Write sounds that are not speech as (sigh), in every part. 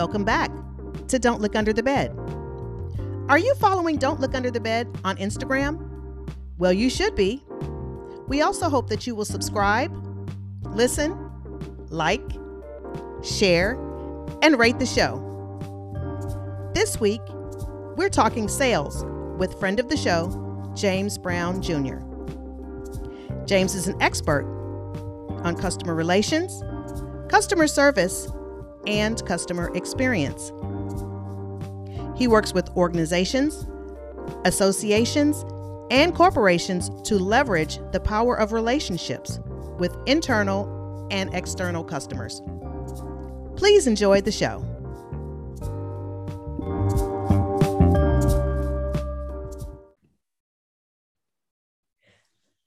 Welcome back to Don't Look Under the Bed. Are you following Don't Look Under the Bed on Instagram? Well, you should be. We also hope that you will subscribe, listen, like, share, and rate the show. This week, we're talking sales with friend of the show, James Brown Jr. James is an expert on customer relations, customer service, and customer experience. He works with organizations, associations, and corporations to leverage the power of relationships with internal and external customers. Please enjoy the show.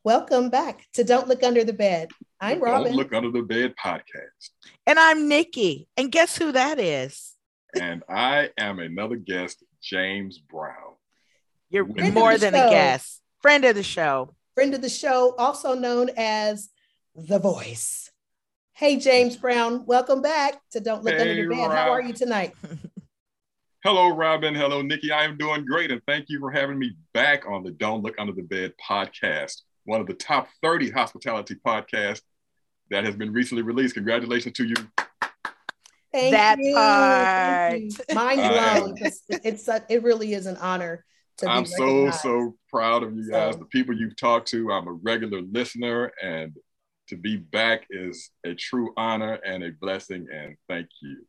Welcome back to Don't Look Under the Bed. I'm Robin. Don't Look Under the Bed podcast. And I'm Nikki. And guess who that is? And I am another guest, James Brown. You're Friend more than show. a guest. Friend of the show. Friend of the show, also known as The Voice. Hey, James Brown, welcome back to Don't Look hey, Under the Bed. Rob. How are you tonight? (laughs) Hello, Robin. Hello, Nikki. I am doing great. And thank you for having me back on the Don't Look Under the Bed podcast one of the top 30 hospitality podcasts that has been recently released. Congratulations to you. Thank that you. part. Mind blown. it's, it's a, it really is an honor to I'm so so proud of you guys. So. The people you've talked to. I'm a regular listener, and to be back is a true honor and a blessing. And thank you.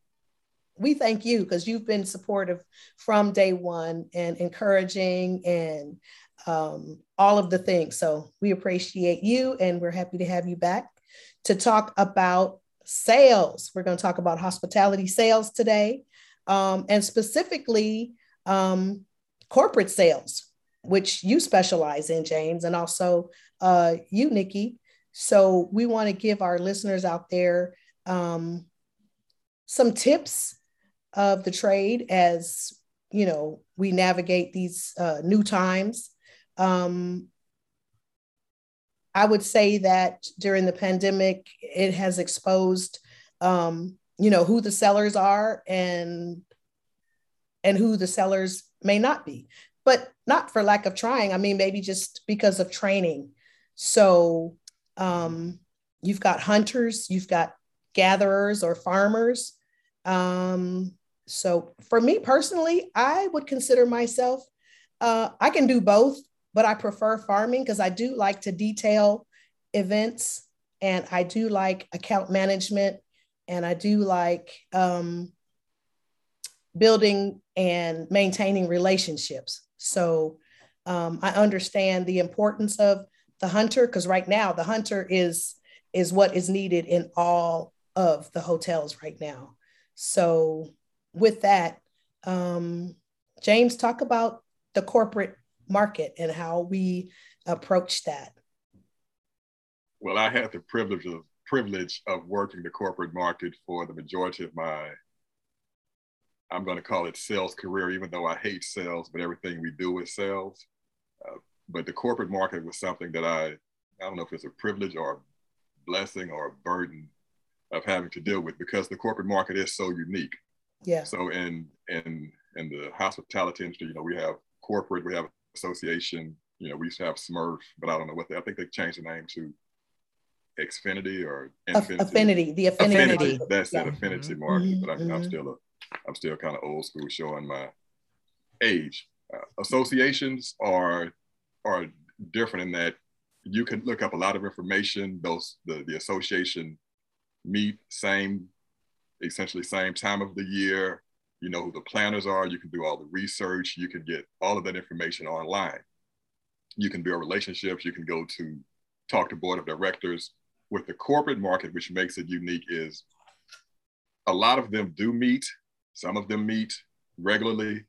We thank you because you've been supportive from day one and encouraging and um, all of the things. So we appreciate you and we're happy to have you back to talk about sales. We're going to talk about hospitality sales today um, and specifically um, corporate sales, which you specialize in, James, and also uh, you, Nikki. So we want to give our listeners out there um, some tips of the trade as you know we navigate these uh, new times um, I would say that during the pandemic, it has exposed, um, you know, who the sellers are and and who the sellers may not be, but not for lack of trying. I mean, maybe just because of training. So um, you've got hunters, you've got gatherers or farmers. Um, so for me personally, I would consider myself, uh, I can do both but I prefer farming because I do like to detail events and I do like account management and I do like um, building and maintaining relationships. So um, I understand the importance of the hunter because right now the hunter is is what is needed in all of the hotels right now. So with that, um, James, talk about the corporate market and how we approach that? Well, I had the privilege of privilege of working the corporate market for the majority of my I'm going to call it sales career, even though I hate sales, but everything we do is sales. Uh, but the corporate market was something that I, I don't know if it's a privilege or a blessing or a burden of having to deal with because the corporate market is so unique. Yeah. So in in in the hospitality industry, you know, we have corporate, we have association. You know, we used to have SMERF, but I don't know what they, I think they changed the name to Xfinity or Infinity. Affinity, the affinity. affinity. That's yeah. that affinity mm-hmm. market. Mm-hmm. But I'm, I'm, mm-hmm. still a, I'm still kind of old school, showing my age. Uh, associations are are different in that you can look up a lot of information. Those the the association meet same, essentially same time of the year you know who the planners are, you can do all the research, you can get all of that information online. You can build relationships, you can go to talk to board of directors. With the corporate market, which makes it unique, is a lot of them do meet, some of them meet regularly,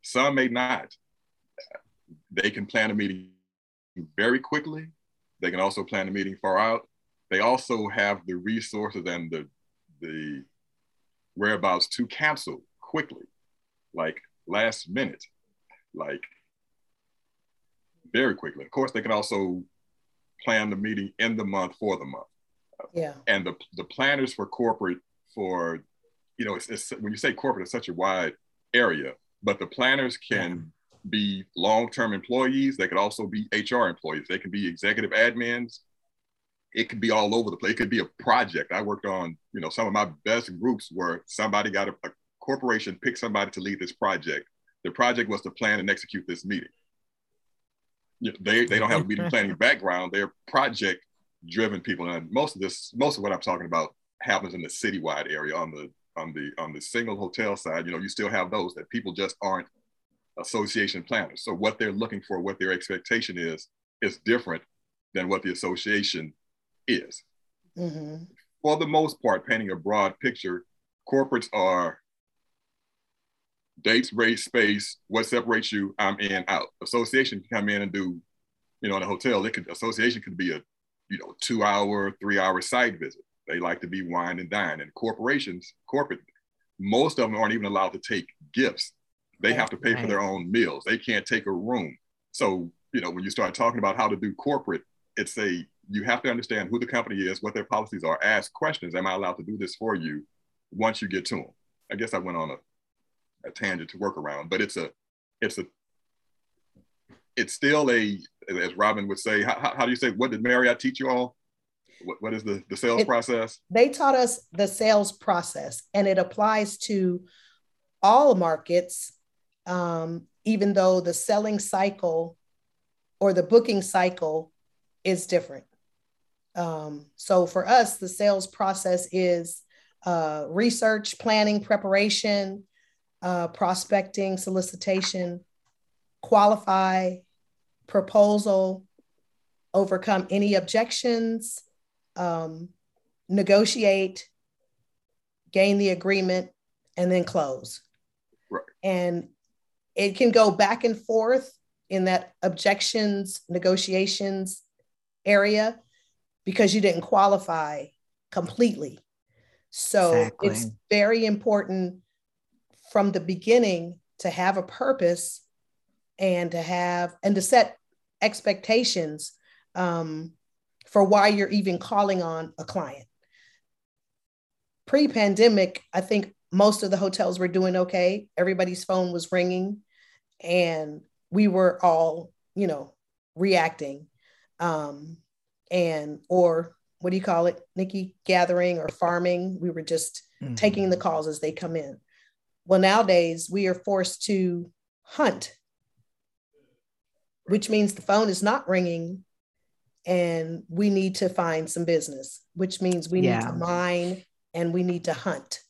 some may not. They can plan a meeting very quickly. They can also plan a meeting far out. They also have the resources and the, the whereabouts to cancel quickly, like last minute, like very quickly. Of course, they can also plan the meeting in the month for the month. Yeah. And the, the planners for corporate for you know, it's, it's, when you say corporate, it's such a wide area, but the planners can yeah. be long-term employees. They could also be HR employees. They can be executive admins. It could be all over the place. It could be a project. I worked on, you know, some of my best groups where somebody got a, a corporation picked somebody to lead this project. The project was to plan and execute this meeting. You know, they, they don't have a meeting planning (laughs) background. They're project driven people. And most of this, most of what I'm talking about happens in the citywide area on the on the on the single hotel side, you know, you still have those that people just aren't association planners. So what they're looking for, what their expectation is, is different than what the association is. Mm-hmm. For the most part, painting a broad picture, corporates are dates, race, space, what separates you, I'm in, out. Association can come in and do, you know, in a hotel, it could association could be a, you know, two hour, three hour site visit. They like to be wine and dine. And corporations, corporate, most of them aren't even allowed to take gifts. They have to pay right. for their own meals. They can't take a room. So, you know, when you start talking about how to do corporate, it's a you have to understand who the company is, what their policies are, ask questions. Am I allowed to do this for you once you get to them? I guess I went on a, a tangent to work around, but it's a it's a it's still a as Robin would say, how, how do you say what did Marriott teach you all? what, what is the, the sales it, process? They taught us the sales process, and it applies to all markets, um, even though the selling cycle or the booking cycle is different. Um, so for us, the sales process is uh, research, planning, preparation, uh, prospecting, solicitation, qualify, proposal, overcome any objections, um, negotiate, gain the agreement, and then close. Right. And it can go back and forth in that objections, negotiations area because you didn't qualify completely. So exactly. it's very important from the beginning to have a purpose and to have and to set expectations um, for why you're even calling on a client. Pre pandemic, I think most of the hotels were doing okay. Everybody's phone was ringing and we were all, you know, reacting. Um, and, or what do you call it, Nikki? Gathering or farming. We were just mm-hmm. taking the calls as they come in. Well, nowadays we are forced to hunt, which means the phone is not ringing and we need to find some business, which means we yeah. need to mine and we need to hunt.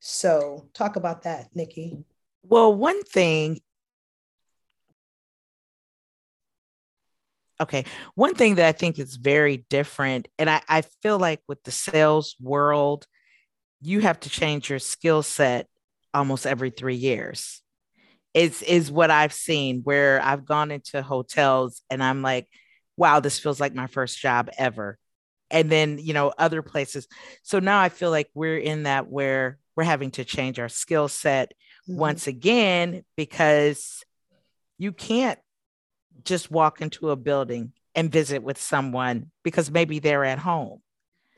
So, talk about that, Nikki. Well, one thing okay one thing that i think is very different and I, I, feel like with the sales world you have to change your skill set almost every three years is is what i've seen where i've gone into hotels and i'm like wow, this feels like my first job ever. And then, you know, other places. So now I feel like we're in that where we're having to change our skill set mm-hmm. once again because you can't just walk into a building and visit with someone because maybe they're at home.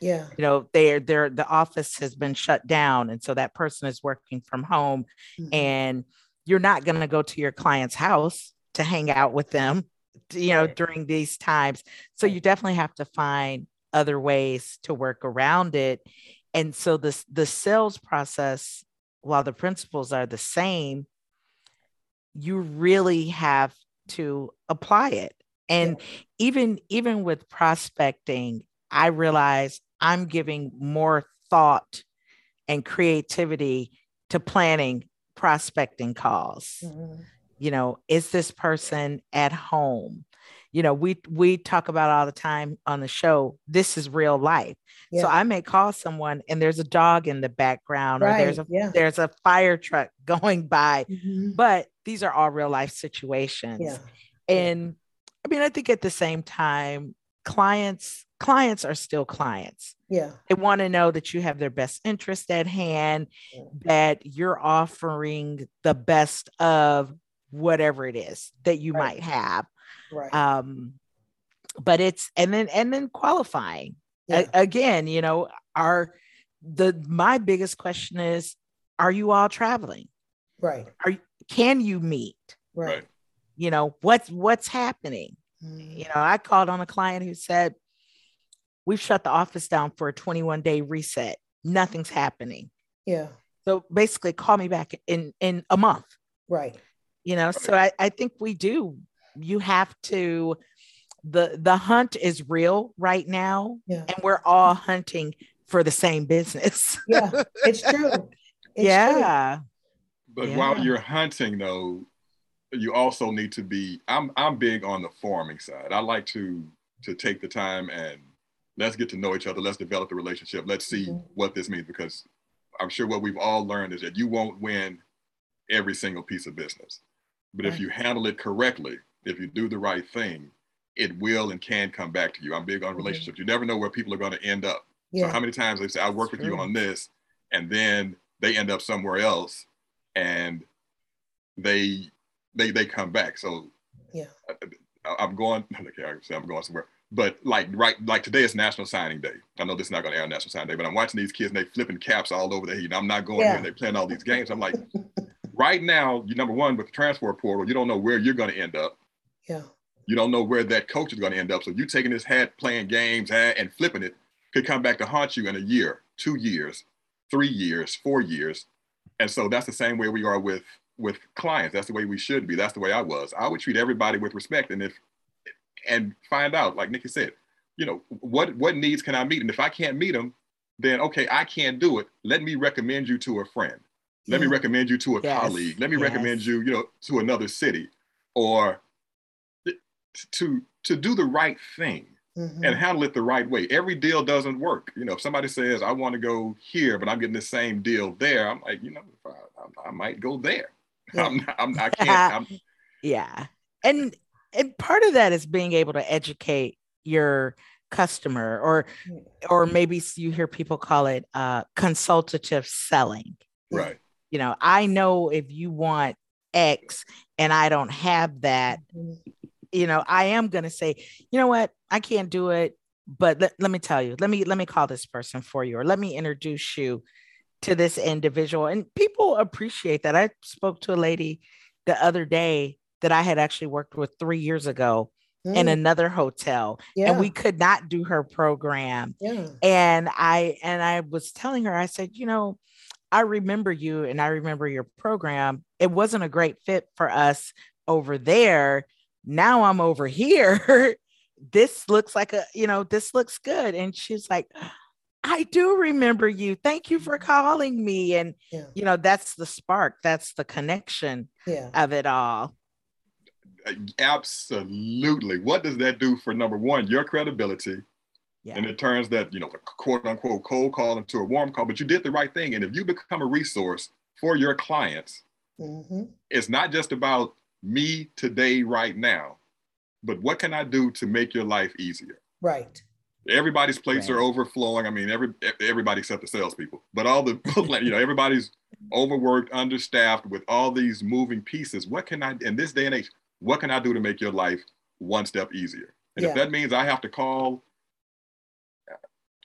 Yeah. You know, they're they're the office has been shut down. And so that person is working from home. Mm-hmm. And you're not going to go to your client's house to hang out with them you know during these times so you definitely have to find other ways to work around it and so this the sales process while the principles are the same you really have to apply it and yeah. even even with prospecting i realize i'm giving more thought and creativity to planning prospecting calls mm-hmm you know is this person at home you know we we talk about all the time on the show this is real life yeah. so i may call someone and there's a dog in the background right. or there's a yeah. there's a fire truck (laughs) going by mm-hmm. but these are all real life situations yeah. and i mean i think at the same time clients clients are still clients yeah they want to know that you have their best interest at hand that you're offering the best of whatever it is that you right. might have. Right. Um, but it's and then and then qualifying yeah. A- again. You know, are the my biggest question is are you all traveling? Right. Are can you meet? Right. You know, what's what's happening? Mm. You know, I called on a client who said, We've shut the office down for a 21 day reset. Nothing's happening. Yeah. So basically call me back in in a month. Right. You know, so I, I think we do. You have to the the hunt is real right now. Yeah. And we're all hunting for the same business. Yeah. It's (laughs) true. It's yeah. But Yeah. while you're hunting, though, you also need to be. I'm I'm big on the farming side. I like to to take the time and let's get to know each other. Let's develop the relationship. Let's see Mhm. what this means because I'm sure what we've all learned is that you won't win every single piece of business, but if you handle it correctly, if you do the right thing, it will and can come back to you. I'm big on Mhm. relationships. You never know where people are going to end up. Yeah. So how many times they say, I work with you on this, and then they end up somewhere else and they they they come back. So Yeah. I, I'm going, (laughs) okay, I say I'm going somewhere. But like right, like today is National Signing Day. I know this is not going to air on National Signing Day, but I'm watching these kids and they flipping caps all over the head. I'm not going Yeah. here and they playing all these games. I'm like, right now, you number one with the transfer portal, you don't know where you're going to end up. Yeah. You don't know where that coach is going to end up. So you taking this hat, playing games, and flipping it could come back to haunt you in a year, two years, three years, four years. And so that's the same way we are with with clients. That's the way we should be. That's the way I was. I would treat everybody with respect, and if and find out, like Nikki said, you know, what what needs can I meet, and if I can't meet them, then okay, I can't do it. Let me recommend you to a friend. Let me recommend you to a Yes, colleague. Let me yes. recommend you, you know, to another city, or to to do the right thing Mhm. and handle it the right way. Every deal doesn't work. You know, if somebody says, I want to go here, but I'm getting the same deal there, I'm like, you know, I, I, I might go there. (laughs) Yeah. I'm, not, I'm, I (laughs) can't. I'm, Yeah. And and part of that is being able to educate your customer or or maybe you hear people call it uh consultative selling. right. You know, I know if you want X and I don't have that, Mhm. you know, I am going to say, you know what, I can't do it, but let, let me tell you, let me let me call this person for you or let me introduce you to this individual. And people appreciate that. I spoke to a lady the other day that I had actually worked with 3 years ago in Mm. another hotel yeah. and we could not do her program yeah. and i and i was telling her i said you know i remember you and i remember your program it wasn't a great fit for us over there now i'm over (laughs) here this looks like a you know this looks good and she's like i do remember you thank you for calling me and Yeah. you know that's the spark that's the connection Yeah. of it all Absolutely. What does that do for number one, your credibility? yeah And it turns that, you know, the quote unquote cold call into a warm call, but you did the right thing. And if you become a resource for your clients, hmm it's not just about me today, right now, but what can I do to make your life easier? Right. Everybody's plates are overflowing. I mean, every everybody except the salespeople, but all the (laughs) you know everybody's overworked, understaffed with all these moving pieces. What can I in this day and age? What can I do to make your life one step easier? And if that means I have to call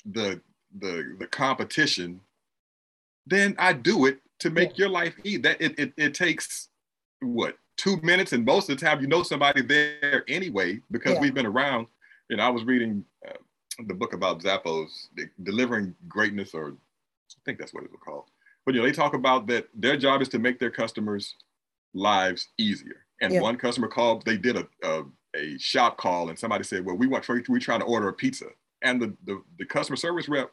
the the the competition, then I do it to make your life easy. That it, it it takes what two minutes, and most of the time you know somebody there anyway because Yeah. we've been around. You know, I was reading uh, the book about Zappos, de- delivering greatness, or I think that's what it was called. But you know, they talk about that their job is to make their customers' lives easier. And Yeah. one customer called, they did a, a a shop call, and somebody said, "Well, we want we trying to order a pizza," and the, the the customer service rep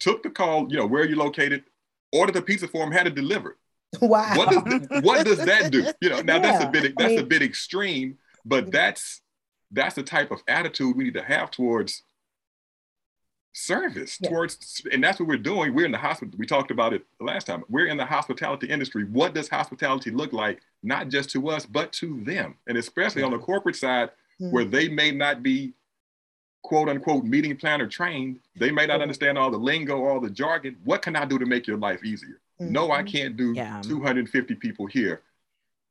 took the call. You know, where are you located? Ordered the pizza for him, had it delivered. (laughs) Wow. What does what does that do? You know, now that's a bit I that's a bit extreme, but that's that's the type of attitude we need to have towards service, Yeah. towards and that's what we're doing. We're in the hospital. We talked about it last time. We're in the hospitality industry. What does hospitality look like, not just to us, but to them, and especially on the corporate side Mhm. where they may not be quote unquote meeting planner trained. They may not understand all the lingo, all the jargon. What can I do to make your life easier? No, I Mhm. can't do Yeah. 250 people here,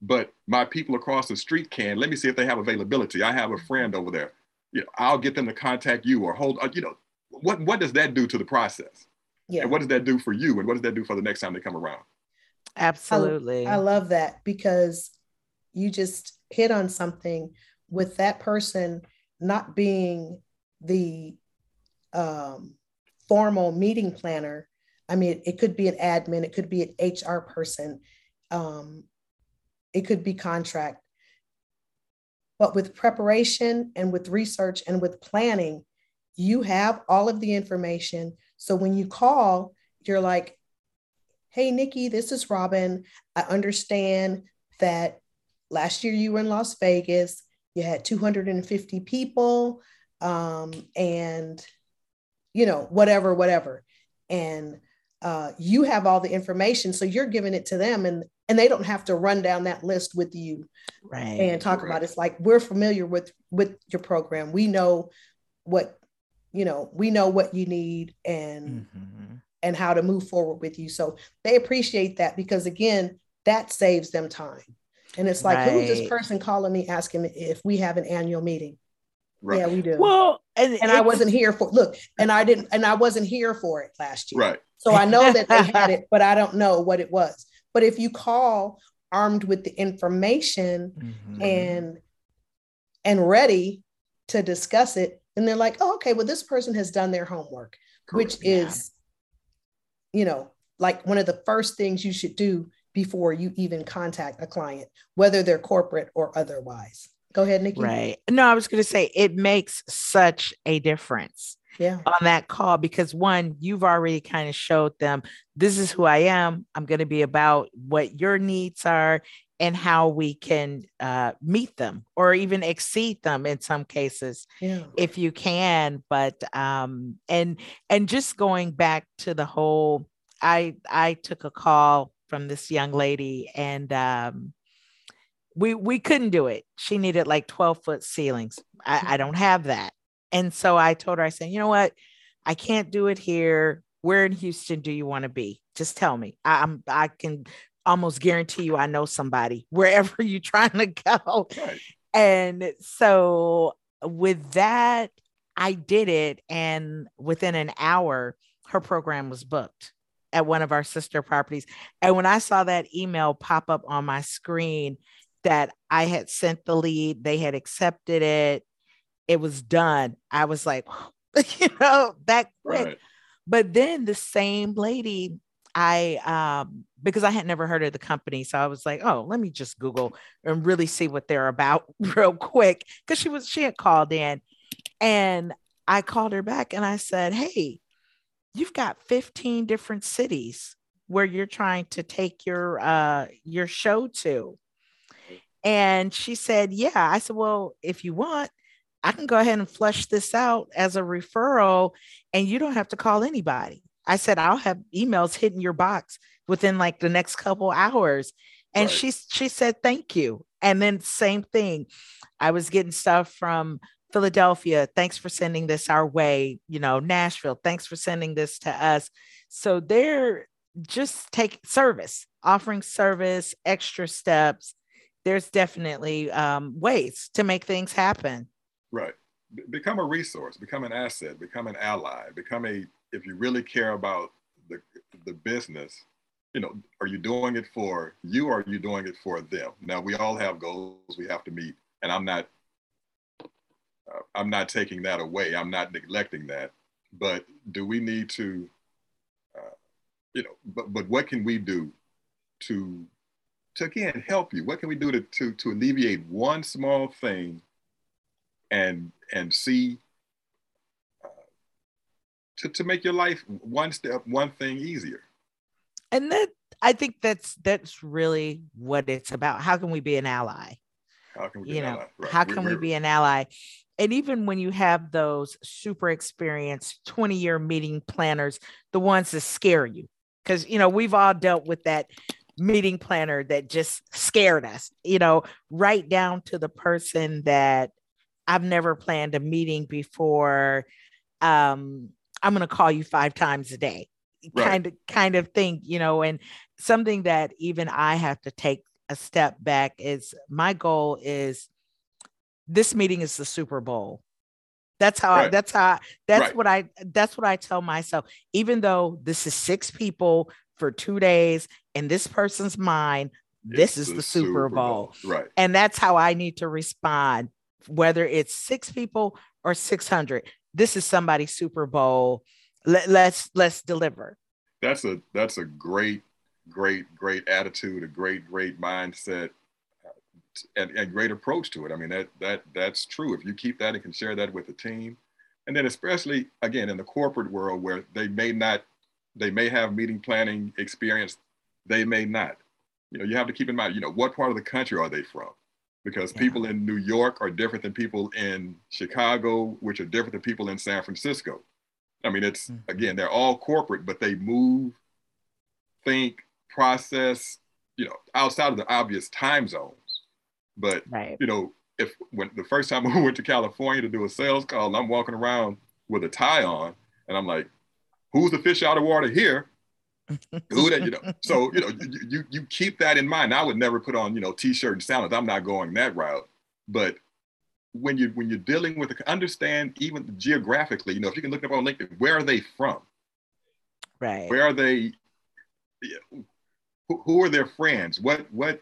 but my people across the street can. Let me see if they have availability. I have a friend over there. You know, I'll get them to contact you or hold. uh, You know, what what does that do to the process? Yeah. And what does that do for you? And what does that do for the next time they come around? Absolutely. I, I love that because you just hit on something with that person not being the um, formal meeting planner. I mean, it could be an admin, it could be an HR person, um, it could be contract. But with preparation and with research and with planning, you have all of the information. So when you call, you're like, hey, Nikki, this is Robin. I understand that last year you were in Las Vegas, you had 250 people, um, and you know, whatever, whatever. And uh, you have all the information, so you're giving it to them, and and they don't have to run down that list with you right. and talk about it. It's like we're familiar with with your program. We know what you know. We know what you need, and mm-hmm. and how to move forward with you. So they appreciate that because again, that saves them time. And it's like, right. who's this person calling me asking if we have an annual meeting? Right. Yeah, we do. Well, and, and I wasn't here for look, and I didn't, and I wasn't here for it last year. Right. So I know that they had it, (laughs) but I don't know what it was. But if you call armed with the information mm-hmm. and and ready to discuss it, and they're like, oh, okay, well, this person has done their homework, which yeah. is, you know, like one of the first things you should do before you even contact a client, whether they're corporate or otherwise. Go ahead, Nikki. Right. No, I was going to say it makes such a difference. Yeah. On that call, because one, you've already kind of showed them this is who I am. I'm going to be about what your needs are and how we can uh, meet them or even exceed them in some cases yeah. if you can but um and and just going back to the whole i i took a call from this young lady and um, we we couldn't do it. She needed like 12 foot ceilings. I, I mm-hmm. don't have that. And so i told her i said you know what? I can't do it here. Where in houston do you want to be? Just tell me. I'm i can almost guarantee you i know somebody (laughs) wherever you're trying to go right. and so with that i did it and within an hour her program was booked at one of our sister properties. And when I saw that email pop up on my screen that I had sent the lead, they had accepted it, it was done. I was like, (laughs) you know, that quick. Right. But then the same lady, I um because I had never heard of the company, so I was like, oh, let me just Google and really see what they're about (laughs) real quick. Cause she was she had called in and I called her back and I said, Hey, you've got 15 different cities where you're trying to take your uh your show to and she said yeah i said well if you want i can go ahead and flush this out as a referral and you don't have to call anybody i said i'll have emails hitting your box within like the next couple hours and right. she she said thank you and then same thing i was getting stuff from Philadelphia, thanks for sending this our way. You know, Nashville, thanks for sending this to us. So they're just take service, offering service, extra steps. There's definitely um, ways to make things happen. Right. become a resource, become an asset, become an ally, become a, if you really care about the, the business, you know, are you doing it for you or are you doing it for them? Now, we all have goals we have to meet. And I'm not uh, I'm not taking that away. I'm not neglecting that. But do we need to, uh, you know, but, but what can we do to, to again help you? What can we do to, to, to alleviate one small thing and, and see, to, to make your life one step, one thing easier? And that, I think that's, that's really what it's about. How can we be an ally? How can we you know, right. how can we we be an ally? and even when you have those super experienced 20 year meeting planners, the ones that scare you, because, you know, we've all dealt with that meeting planner that just scared us, you know, right down to the person that I've never planned a meeting before. Um, I'm going to call you five times a day, right. kind of, kind of thing, you know, and something that even I have to take a step back is my goal is this meeting is the Super Bowl. That's how right. I, that's how that's right. what I that's what I tell myself. Even though this is six people for two days in this person's mind, it's this is the, the Super, Super Bowl. Bowl. Right. And that's how I need to respond, whether it's six people or 600. This is somebody's Super Bowl. Let, let's let's deliver. That's a that's a great, great, great attitude, a great, great mindset and, and great approach to it. I mean, that that that's true. If you keep that and can share that with the team, and then especially again in the corporate world where they may not, they may have meeting planning experience, they may not. You know, you have to keep in mind, you know, what part of the country are they from? Because yeah. people in New York are different than people in Chicago, which are different than people in San Francisco. I mean, it's mm-hmm. again, they're all corporate, but they move, think, process, you know, outside of the obvious time zones. But right. you know, if when the first time (laughs) I went to California to do a sales call, I'm walking around with a tie on, and I'm like, "Who's the fish out of water here?" Who that you know? So you know, you, you you keep that in mind. I would never put on you know t-shirt and sandals. I'm not going that route. But when you when you're dealing with understand even geographically, you know, if you can look up on LinkedIn, where are they from? Right. Where are they? Who, who are their friends? What what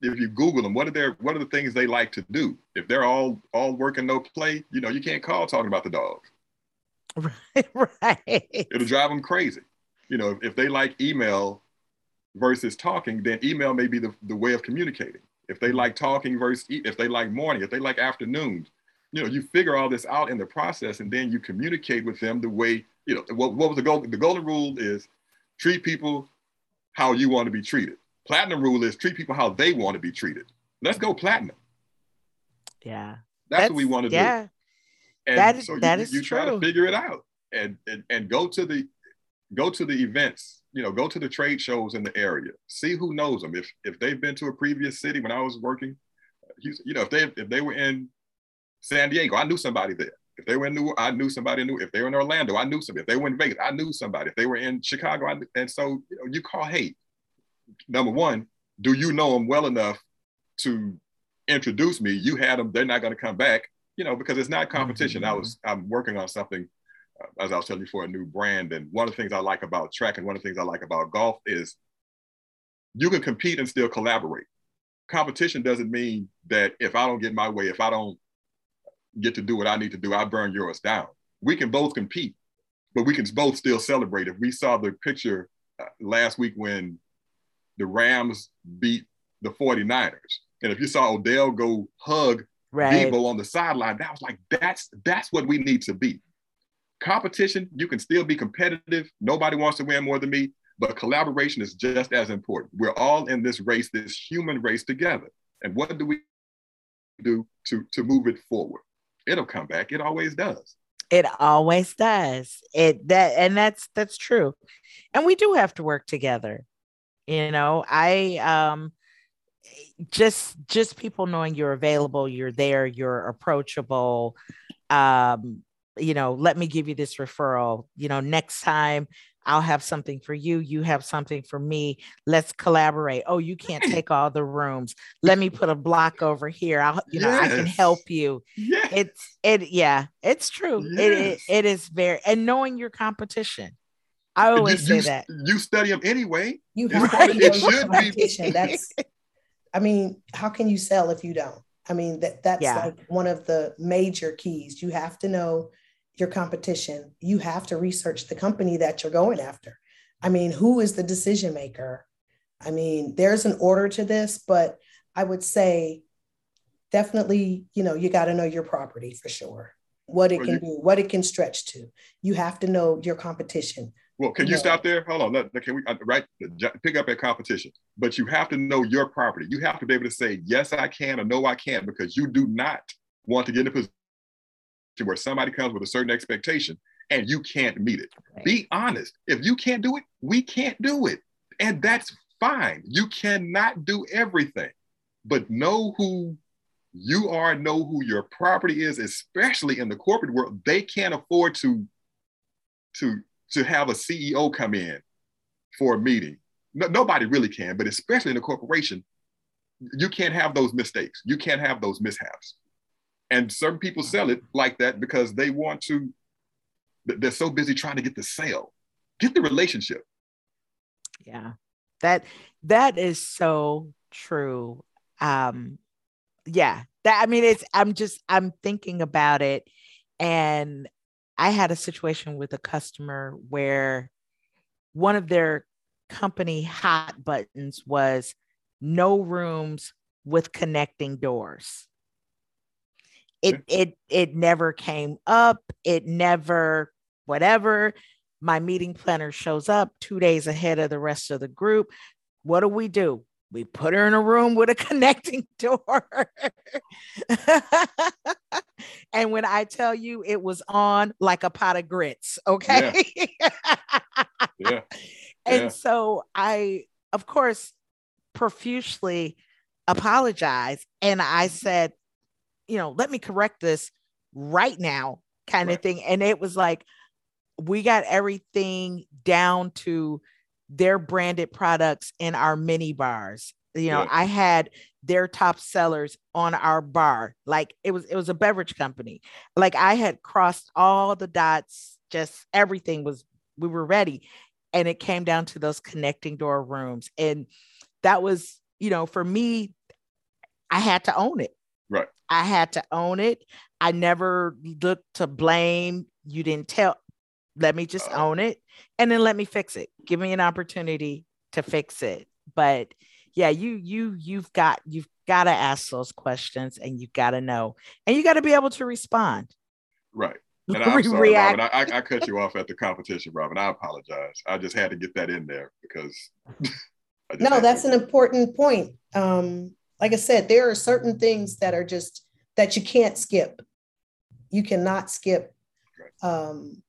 if you Google them, what are their what are the things they like to do? If they're all all working no play, you know, you can't call talking about the dogs. Right, (laughs) right. It'll drive them crazy. You know, if, they like email versus talking, then email may be the, the way of communicating. If they like talking versus if they like morning, if they like afternoons, you know, you figure all this out in the process and then you communicate with them the way, you know, what, what was the goal? The golden rule is treat people how you want to be treated. Platinum rule is treat people how they want to be treated. Let's go platinum. Yeah. That's, That's what we want to yeah. do. And that is, so you, that is you try to figure it out and, and and go to the go to the events, you know, go to the trade shows in the area. See who knows them. If if they've been to a previous city when I was working, you know, if they if they were in San Diego, I knew somebody there. If they were in New, I knew somebody new. If they were in Orlando, I knew somebody. If they were in Vegas, I knew somebody. If they were in Chicago, I, and so you know, you call, hey, number one, do you know them well enough to introduce me? You had them, they're not going to come back, you know, because it's not competition. Mm-hmm. I was, I'm working on something, as I was telling you, for a new brand. And one of the things I like about track and one of the things I like about golf is you can compete and still collaborate. Competition doesn't mean that if I don't get my way, if I don't get to do what I need to do, I burn yours down. We can both compete, but we can both still celebrate. If we saw the picture uh, last week when the Rams beat the 49ers. And if you saw Odell go hug right. Deebo on the sideline, that was like, that's that's what we need to be. Competition, you can still be competitive. Nobody wants to win more than me, but collaboration is just as important. We're all in this race, this human race together. And what do we do to, to move it forward? It'll come back. It always does. It always does. It that and that's that's true. And we do have to work together you know i um just just people knowing you're available you're there you're approachable um you know let me give you this referral you know next time I'll have something for you. You have something for me. Let's collaborate. Oh, you can't take all the rooms. (laughs) Let me put a block over here. I'll, you know, I can help you. Yes. It's it, yeah, it's true. Yes. It, it it is very and knowing your competition. I always you, say that. You study them anyway. You have to it should competition. Be. That's, I mean, how can you sell if you don't? I mean, that that's yeah. like one of the major keys. You have to know your competition. You have to research the company that you're going after. I mean, who is the decision maker? I mean, there's an order to this, but I would say definitely, you know, you got to know your property for sure. What it can do, what it can stretch to. You have to know your competition well, can you stop there? Hold on. Let, can we uh, right pick up at competition? But you have to know your property. You have to be able to say yes, I can, or no, I can't, because you do not want to get in a position where somebody comes with a certain expectation and you can't meet it. Right. Be honest. If you can't do it, we can't do it, and that's fine. You cannot do everything, but know who you are. Know who your property is, especially in the corporate world. They can't afford to to to have a CEO come in for a meeting. No, nobody really can, but especially in a corporation, you can't have those mistakes. You can't have those mishaps. And certain people sell it like that because they want to, they're so busy trying to get the sale. Get the relationship. Yeah. That that is so true. Um yeah. That I mean it's I'm just I'm thinking about it and I had a situation with a customer where one of their company hot buttons was no rooms with connecting doors. It it it never came up. It never whatever. My meeting planner shows up 2 days ahead of the rest of the group. What do we do? We put her in a room with a (laughs) connecting door. (laughs) and when I tell you it was on like a pot of grits, okay? Yeah. (laughs) yeah. And yeah. so I, of course, profusely apologized. And I mm-hmm. said, you know, let me correct this right now, kind right. of thing. And it was like, we got everything down to their branded products in our mini bars. You know, yeah. I had their top sellers on our bar. Like it was, it was a beverage company. Like I had crossed all the dots, just everything was, we were ready. And it came down to those connecting door rooms. And that was, you know, for me, I had to own it. Right. I had to own it. I never looked to blame. You didn't tell. Let me just uh, own it and then let me fix it. Give me an opportunity to fix it. But yeah, you you you've got you've got to ask those questions and you got to know and you got to be able to respond. Right. (laughs) And I'm sorry, Robin. I, I, cut you off at the competition, Robin. I apologize. I just had to get that in there because. (laughs) no, that's to. an important point. Um, like I said, there are certain things that are just that you can't skip. You cannot skip um,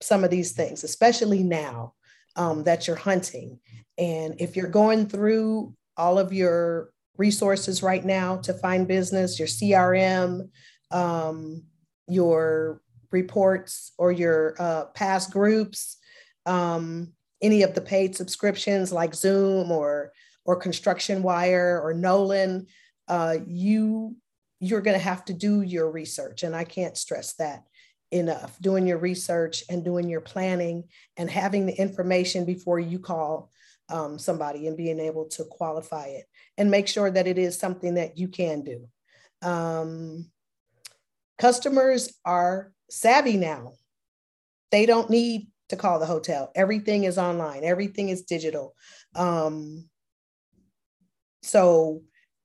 some of these things, especially now um, that you're hunting. And if you're going through all of your resources right now to find business, your CRM, um, your reports, or your uh, past groups, um, any of the paid subscriptions like Zoom or or Construction Wire or Knowland, uh, you you're going to have to do your research, and I can't stress that enough doing your research and doing your planning and having the information before you call um, somebody and being able to qualify it and make sure that it is something that you can do. Um, customers are savvy now. They don't need to call the hotel. Everything is online, everything is digital. Um, so,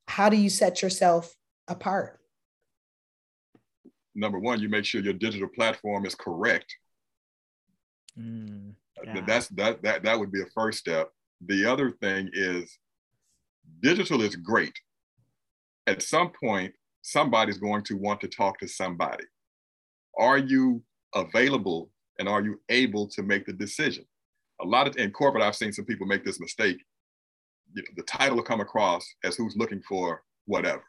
how do you set yourself apart? number one, you make sure your digital platform is correct. Mm, yeah. That's that that that would be a first step. The other thing is digital is great. At some point, somebody's going to want to talk to somebody. Are you available and are you able to make the decision? A lot of in corporate, I've seen some people make this mistake. You know, the title will come across as who's looking for whatever.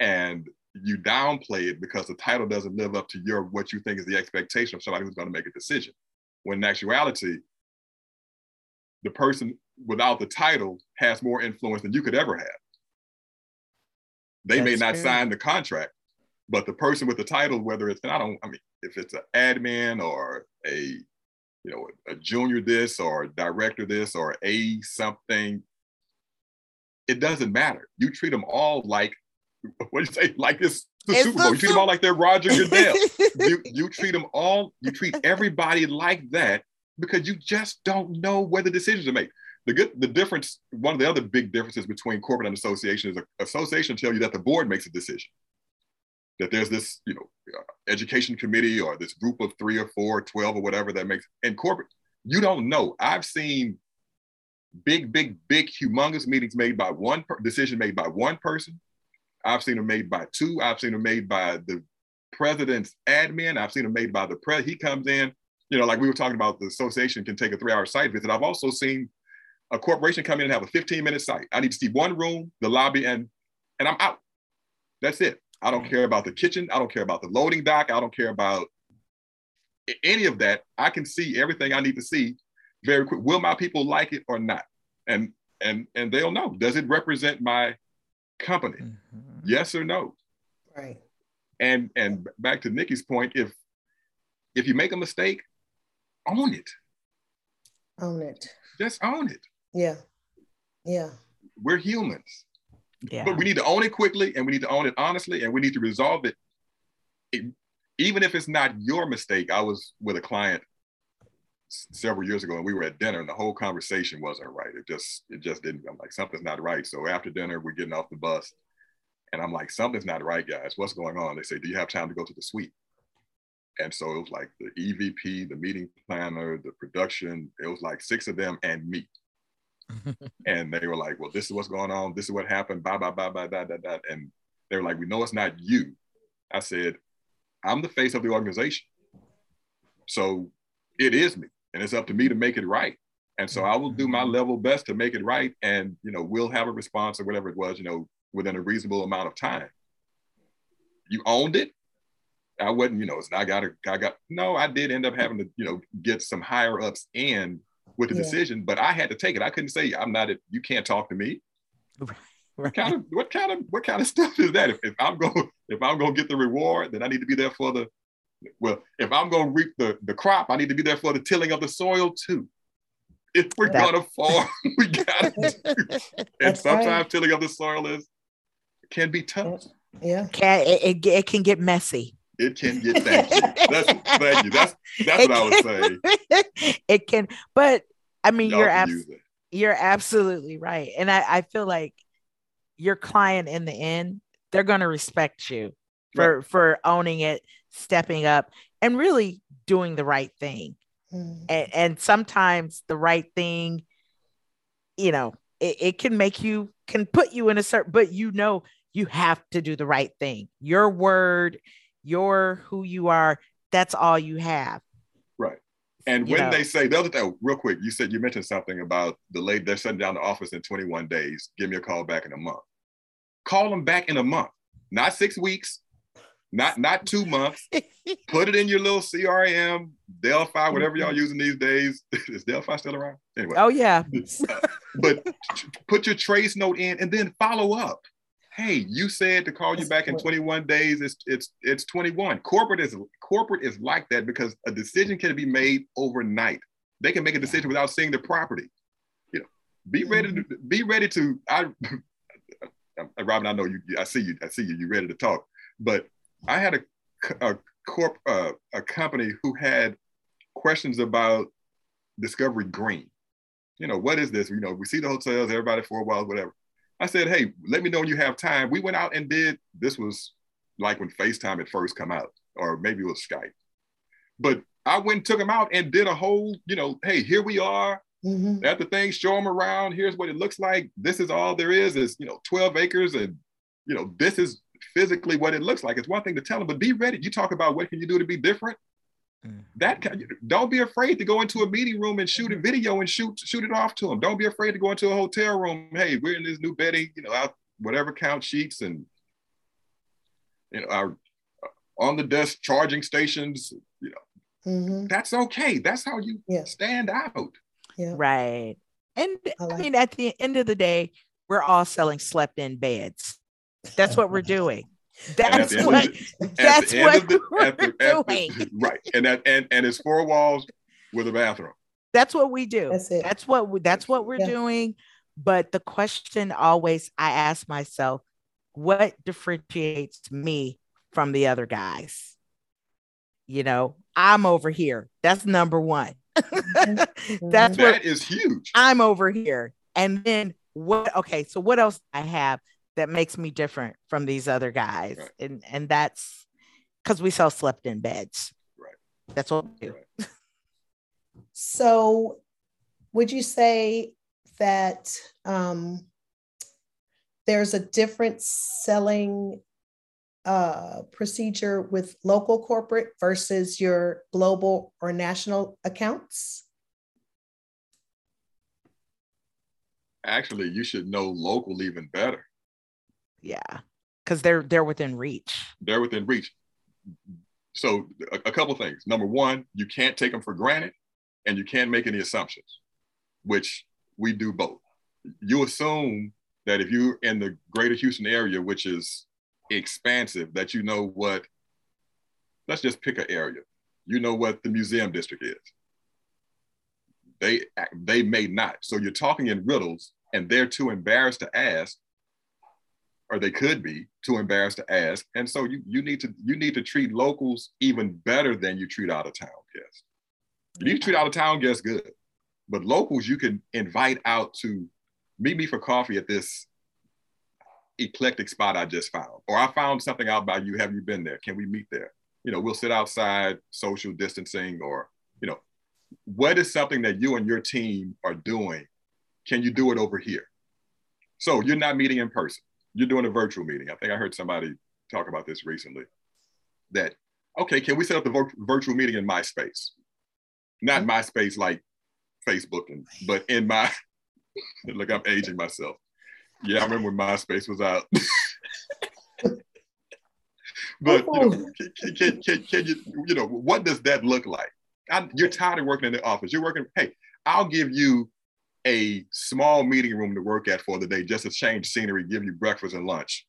And you downplay it because the title doesn't live up to your what you think is the expectation of somebody who's going to make a decision. When in actuality, the person without the title has more influence than you could ever have. They That's may not true. sign the contract, but the person with the title, whether it's I don't, I mean, if it's an admin or a you know a junior this or director this or a something, it doesn't matter. You treat them all like (laughs) what do you say? Like it's the it's Super Bowl. You treat them all like they're Roger Goodell. (laughs) you you treat them all, you treat everybody like that because you just don't know where the decisions are made. The good the difference, one of the other big differences between corporate and association is an association tell you that the board makes a decision. That there's this, you know, uh, education committee or this group of three or four, or 12 or whatever that makes in corporate, you don't know. I've seen big, big, big, humongous meetings made by one per- decision made by one person I've seen them made by two. I've seen them made by the president's admin. I've seen them made by the pres. He comes in, you know, like we were talking about, the association can take a three-hour site visit. I've also seen a corporation come in and have a 15-minute site. I need to see one room, the lobby, and and I'm out. That's it. I don't care about the kitchen. I don't care about the loading dock. I don't care about any of that. I can see everything I need to see very quick. Will my people like it or not? And and and they'll know. Does it represent my company? Mm-hmm. Yes or no? Right. And and back to Nikki's point, if if you make a mistake, own it. Own it. Just own it. Yeah. Yeah. We're humans. Yeah. But we need to own it quickly and we need to own it honestly and we need to resolve it. it even if it's not your mistake. I was with a client several years ago and we were at dinner and the whole conversation wasn't right. It just it just didn't. I'm like, something's not right. So after dinner, we're getting off the bus. And I'm like, something's not right, guys. What's going on? They say, Do you have time to go to the suite? And so it was like the EVP, the meeting planner, the production, it was like six of them and me. (laughs) and they were like, Well, this is what's going on. This is what happened. Bye, bye, bye, bye, bye, bye, bye. And they were like, We know it's not you. I said, I'm the face of the organization. So it is me. And it's up to me to make it right. And so I will do my mm-hmm. level best to make it right. And, you know, we'll have a response or whatever it was, you know, within a reasonable amount of time. You owned it. I wasn't, you know, it's not, I got a, I got, no, I did end up having to, you know, get some higher ups in with the yeah. decision, but I had to take it. I couldn't say I'm not, a, you can't talk to me. (laughs) Right. What kind of, what kind of, what kind of (laughs) stuff is that? If, if I'm going, if I'm going to get the reward, then I need to be there for the, well, if I'm going to reap the, the crop, I need to be there for the tilling of the soil too. If we're that, going to farm, we got to. (laughs) and sometimes right. tilling of the soil is can be tough. Yeah, can it, it, it can get messy. It can get thank you. That's thank you. That's that's it what I was saying. (laughs) It can, but I mean, Y'all you're absolutely you're absolutely right, and I I feel like your client in the end, they're going to respect you for right. for owning it, stepping up, and really doing the right thing. Mm. And, and sometimes the right thing, you know, it, it can make you can put you in a certain, but you know you have to do the right thing. Your word, your who you are, that's all you have. Right. And you when know. they say the other thing, real quick, you said you mentioned something about the lady they're shutting down the office in 21 days. Give me a call back in a month. Call them back in a month, not six weeks, not not two months. Put it in your little CRM, Delphi, whatever y'all using these days. (laughs) Is Delphi still around? Anyway. Oh yeah. (laughs) but put your trace note in and then follow up. Hey, you said to call you back in 21 days. It's it's it's 21. Corporate is corporate is like that because a decision can be made overnight. They can make a decision without seeing the property. You know, be ready to mm-hmm. be ready to. I, (laughs) Robin, I know you. I see you. I see you. You ready to talk? But I had a, a corp uh, a company who had questions about Discovery Green. You know, what is this? You know, we see the hotels, everybody for a while, whatever. I said, hey, let me know when you have time. We went out and did this was like when FaceTime had first come out, or maybe it was Skype. But I went and took them out and did a whole, you know, hey, here we are mm-hmm. at the thing, show them around. Here's what it looks like. This is all there is, is you know, 12 acres, and you know, this is physically what it looks like. It's one thing to tell them, but be ready. You talk about what can you do to be different. Mm-hmm. That kind, don't be afraid to go into a meeting room and shoot a video and shoot shoot it off to them. Don't be afraid to go into a hotel room. Hey, we're in this new bedding, you know, out whatever count sheets and you know our uh, on the desk charging stations. You know, mm-hmm. that's okay. That's how you yeah. stand out. Yeah. Right. And I, like I mean, at the end of the day, we're all selling slept in beds. That's what we're doing. (laughs) That's what. The, (laughs) that's what the, we're the, doing. right, and that and and it's four walls with a bathroom. That's what we do. That's it. That's what we, that's what we're yeah. doing. But the question always I ask myself, what differentiates me from the other guys? You know, I'm over here. That's number one. (laughs) That's that what, is huge. I'm over here. And then what okay, so what else I have? That makes me different from these other guys. Right. And and that's because we sell slept in beds. Right. That's what we do. Right. (laughs) so would you say that um, there's a different selling uh, procedure with local corporate versus your global or national accounts? Actually, you should know local even better. Yeah, because they're they're within reach. They're within reach. So a, a couple things. Number one, you can't take them for granted, and you can't make any assumptions, which we do both. You assume that if you're in the greater Houston area, which is expansive that you know what, let's just pick an area. You know what the museum district is. They they may not. So you're talking in riddles and they're too embarrassed to ask, or they could be too embarrassed to ask. And so you you need to you need to treat locals even better than you treat out of town guests. You need to treat out of town guests good. But locals you can invite out to meet me for coffee at this eclectic spot I just found. Or I found something out by you. Have you been there? Can we meet there? You know, we'll sit outside, social distancing, or, you know, what is something that you and your team are doing? Can you do it over here? So you're not meeting in person. You're doing a virtual meeting. I think I heard somebody talk about this recently. That, okay, can we set up the virtual meeting in my space? Not mm-hmm. my space like Facebook, and, but in my, (laughs) look, I'm aging myself. Yeah, I remember when MySpace was out. (laughs) but you know, can, can, can, can, you, you know, what does that look like? I, you're tired of working in the office. You're working, hey, I'll give you a small meeting room to work at for the day just to change scenery, give you breakfast and lunch.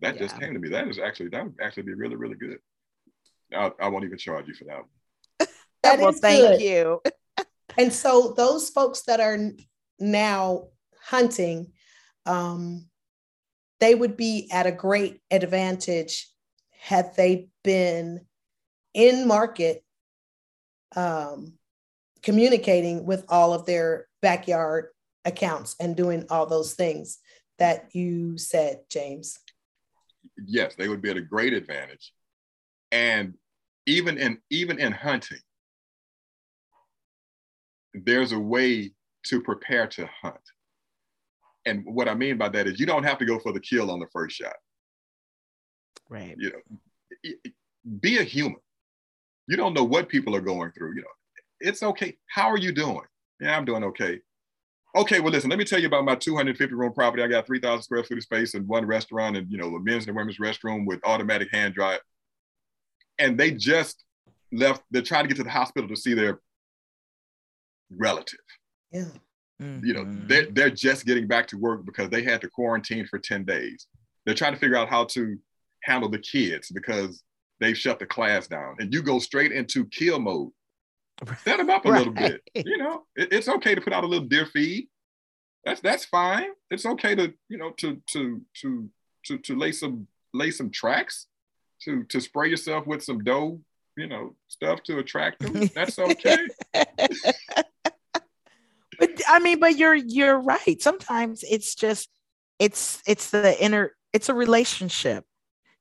That yeah. just came to me. That is actually, that would actually be really, really good. I, I won't even charge you for that. (laughs) that well, thank good. you. (laughs) and so those folks that are now hunting, um, they would be at a great advantage had they been in market um, communicating with all of their backyard accounts and doing all those things that you said, James. Yes, they would be at a great advantage. And even in even in hunting, there's a way to prepare to hunt. And what I mean by that is you don't have to go for the kill on the first shot. Right. You know, be a human. You don't know what people are going through. You know, it's okay. How are you doing? Yeah, I'm doing okay. Okay, well, listen, let me tell you about my 250 room property. I got 3,000 square feet of space and one restaurant and, you know, the men's and women's restroom with automatic hand dry. And they just left, they're trying to get to the hospital to see their relative. Yeah. Mm-hmm. You know, mm-hmm. they're, they're just getting back to work because they had to quarantine for 10 days. They're trying to figure out how to handle the kids because they've shut the class down. And you go straight into kill mode. (laughs) Set them up a right. little bit. You know, it, it's okay to put out a little deer feed. That's that's fine. It's okay to, you know, to to to to to lay some lay some tracks, to to spray yourself with some doe, you know, stuff to attract them. That's okay. (laughs) but I mean, but you're you're right. Sometimes it's just it's it's the inner it's a relationship.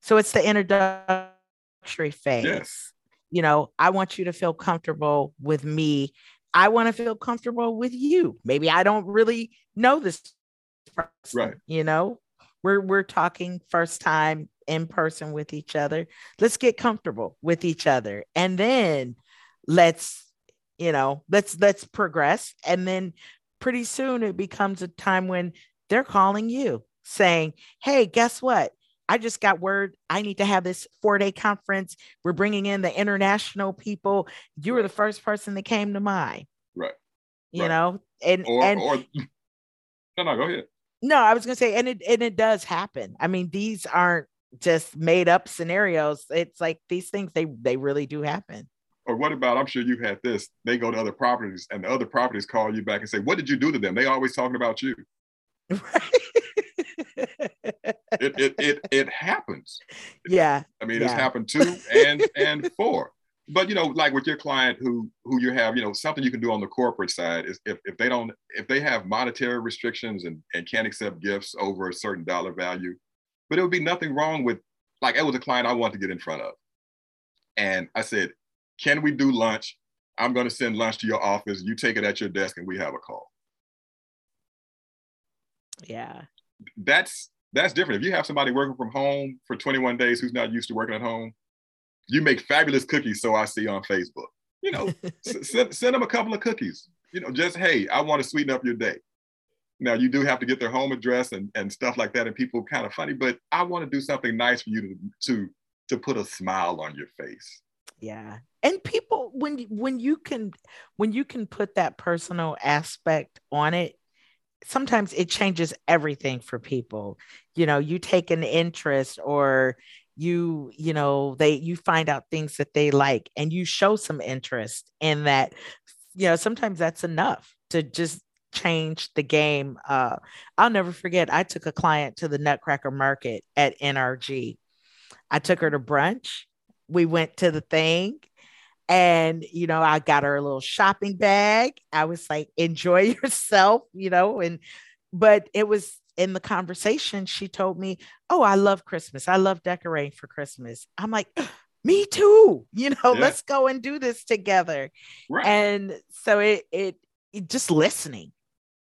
So it's the introductory phase. Yes. You know, I want you to feel comfortable with me. I want to feel comfortable with you. Maybe I don't really know this person, right. you know. We're we're talking first time in person with each other. Let's get comfortable with each other and then let's you know let's let's progress and then pretty soon it becomes a time when they're calling you saying hey guess what i just got word i need to have this four day conference we're bringing in the international people you were the first person that came to mind right you right. know and or, and or (laughs) no no go ahead no i was going to say and it and it does happen i mean these aren't just made up scenarios it's like these things they they really do happen or what about, I'm sure you've had this, they go to other properties and the other properties call you back and say, what did you do to them? They always talking about you. (laughs) Right. (laughs) it, it, it, it happens. Yeah. I mean, yeah. it's happened two and, and four. But, you know, like with your client who, who you have, you know, something you can do on the corporate side is if, if they don't, if they have monetary restrictions and, and can't accept gifts over a certain dollar value, but it would be nothing wrong with, like, it was a client I wanted to get in front of. And I said, can we do lunch? I'm going to send lunch to your office. You take it at your desk and we have a call. Yeah. That's that's different. If you have somebody working from home for 21 days who's not used to working at home, you make fabulous cookies. So I see on Facebook. You know, (laughs) send, send them a couple of cookies. You know, just hey, I want to sweeten up your day. Now you do have to get their home address and, and stuff like that, and people kind of funny, but I want to do something nice for you to to to put a smile on your face. Yeah and people when when you can when you can put that personal aspect on it sometimes it changes everything for people. You know, you take an interest or you you know they you find out things that they like and you show some interest in that you know sometimes that's enough to just change the game. Uh i'll never forget i took a client to the nutcracker market at nrg i took her to brunch. We went to the thing and you know i got her a little shopping bag i was like enjoy (laughs) yourself you know and but it was in the conversation, she told me, Oh, I love Christmas. I love decorating for Christmas. I'm like, me too. (laughs) You know, yeah. let's go and do this together. Right. And so it, it, it just listening,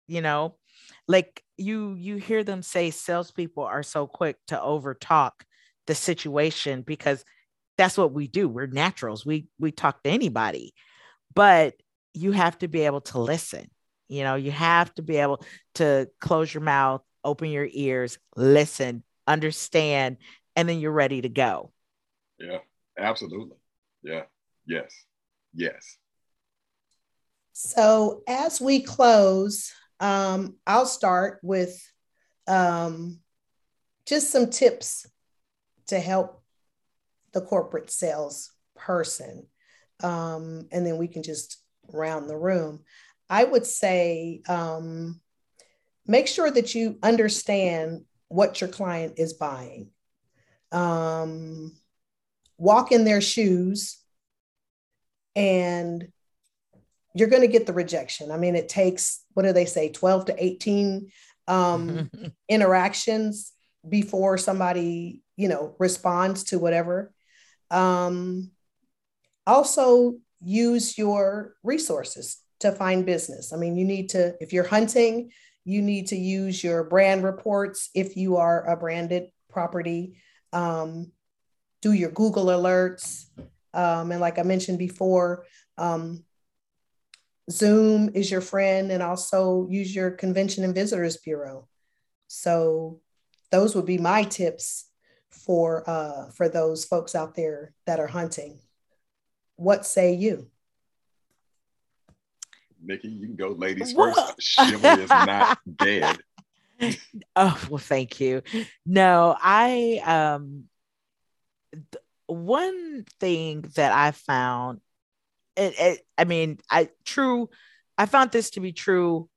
you know, like you you hear them say salespeople are so quick to overtalk the situation because that's what we do. We're naturals. We we talk to anybody, but you have to be able to listen. You know, you have to be able to close your mouth open your ears, listen, understand, and then you're ready to go. Yeah, absolutely. Yeah, yes, yes. So as we close, um, I'll start with um, just some tips to help the corporate sales person. Um, and then we can just round the room. I would say um, make sure that you understand what your client is buying. Um, walk in their shoes and you're going to get the rejection. I mean, it takes, what do they say, 12 to 18 um, (laughs) interactions before somebody, you know, responds to whatever. Um, also, use your resources to find business. I mean, you need to, if you're hunting, you need to use your brand reports if you are a branded property. Um, do your Google alerts. Um, and like I mentioned before, um, Zoom is your friend, and also use your Convention and Visitors Bureau. So those would be my tips for uh, for those folks out there that are hunting. What say you? Nikki, you can go ladies first. Chivalry is not (laughs) dead. Oh, well, thank you. No, I um th- one thing that I found it, it I mean, I true I found this to be true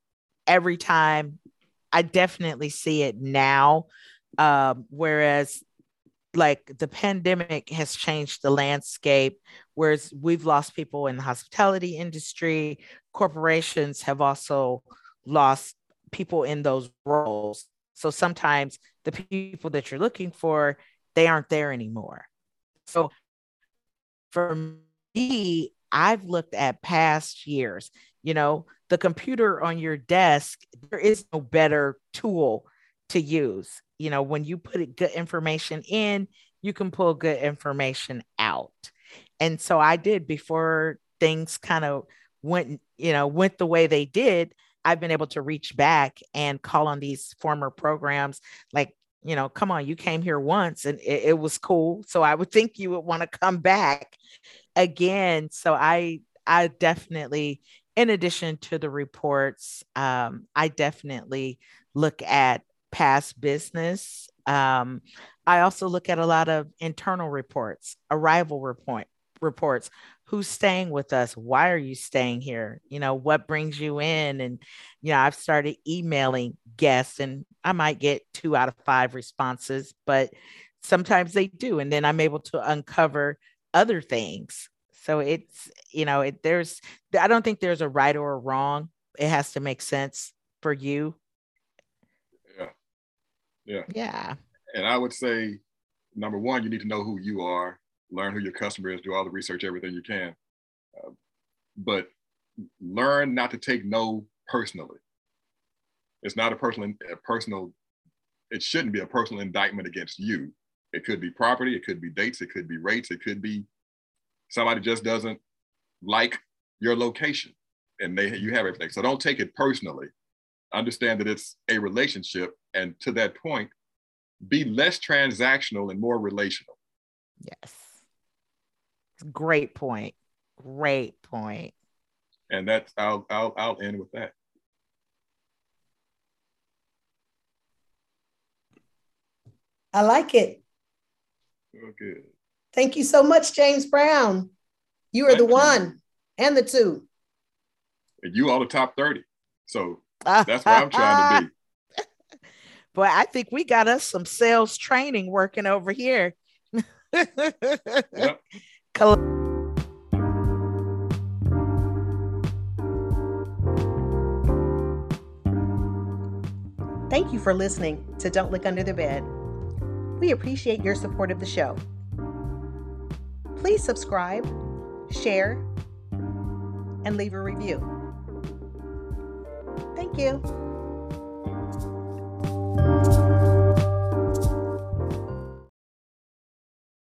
every time. I definitely see it now. Um, whereas like the pandemic has changed the landscape whereas we've lost people in the hospitality industry. Corporations have also lost people in those roles. So sometimes the people that you're looking for they aren't there anymore. So for me i've looked at past years you know the computer on your desk there is no better tool to use. You know when you put good information in you can pull good information out. And so i did before things kind of went you know went the way they did i've been able to reach back and call on these former programs like you know come on you came here once and it, it was cool. So i would (laughs) think you would want to come back again. So i i definitely in addition to the reports um, i definitely look at past business. Um, I also look at a lot of internal reports, arrival report reports. Who's staying with us? Why are you staying here? You know, what brings you in? And, you know, I've started emailing guests and I might get two out of five responses, but sometimes they do. And then I'm able to uncover other things. So it's, you know, it, there's, I don't think there's a right or a wrong. It has to make sense for you yeah. Yeah. And I would say, number one, you need to know who you are, learn who your customer is, do all the research, everything you can. Uh, but learn not to take no personally. It's not a personal, a personal, it shouldn't be a personal indictment against you. It could be property, it could be dates, it could be rates, it could be somebody just doesn't like your location and they you have everything. So don't take it personally understand that it's a relationship and to that point, be less transactional and more relational. Yes. Great point. Great point. And that's I'll I'll I'll end with that. I like it. Okay. Thank you so much, James Brown. You are Thank the you. one and the two. And you are the top 30. So (laughs) that's what I'm trying to be. Boy, I think we got us some sales training working over here. yep. (laughs) Thank you for listening to Don't Look Under the Bed. We appreciate your support of the show. Please subscribe, share, and leave a review. Thank you.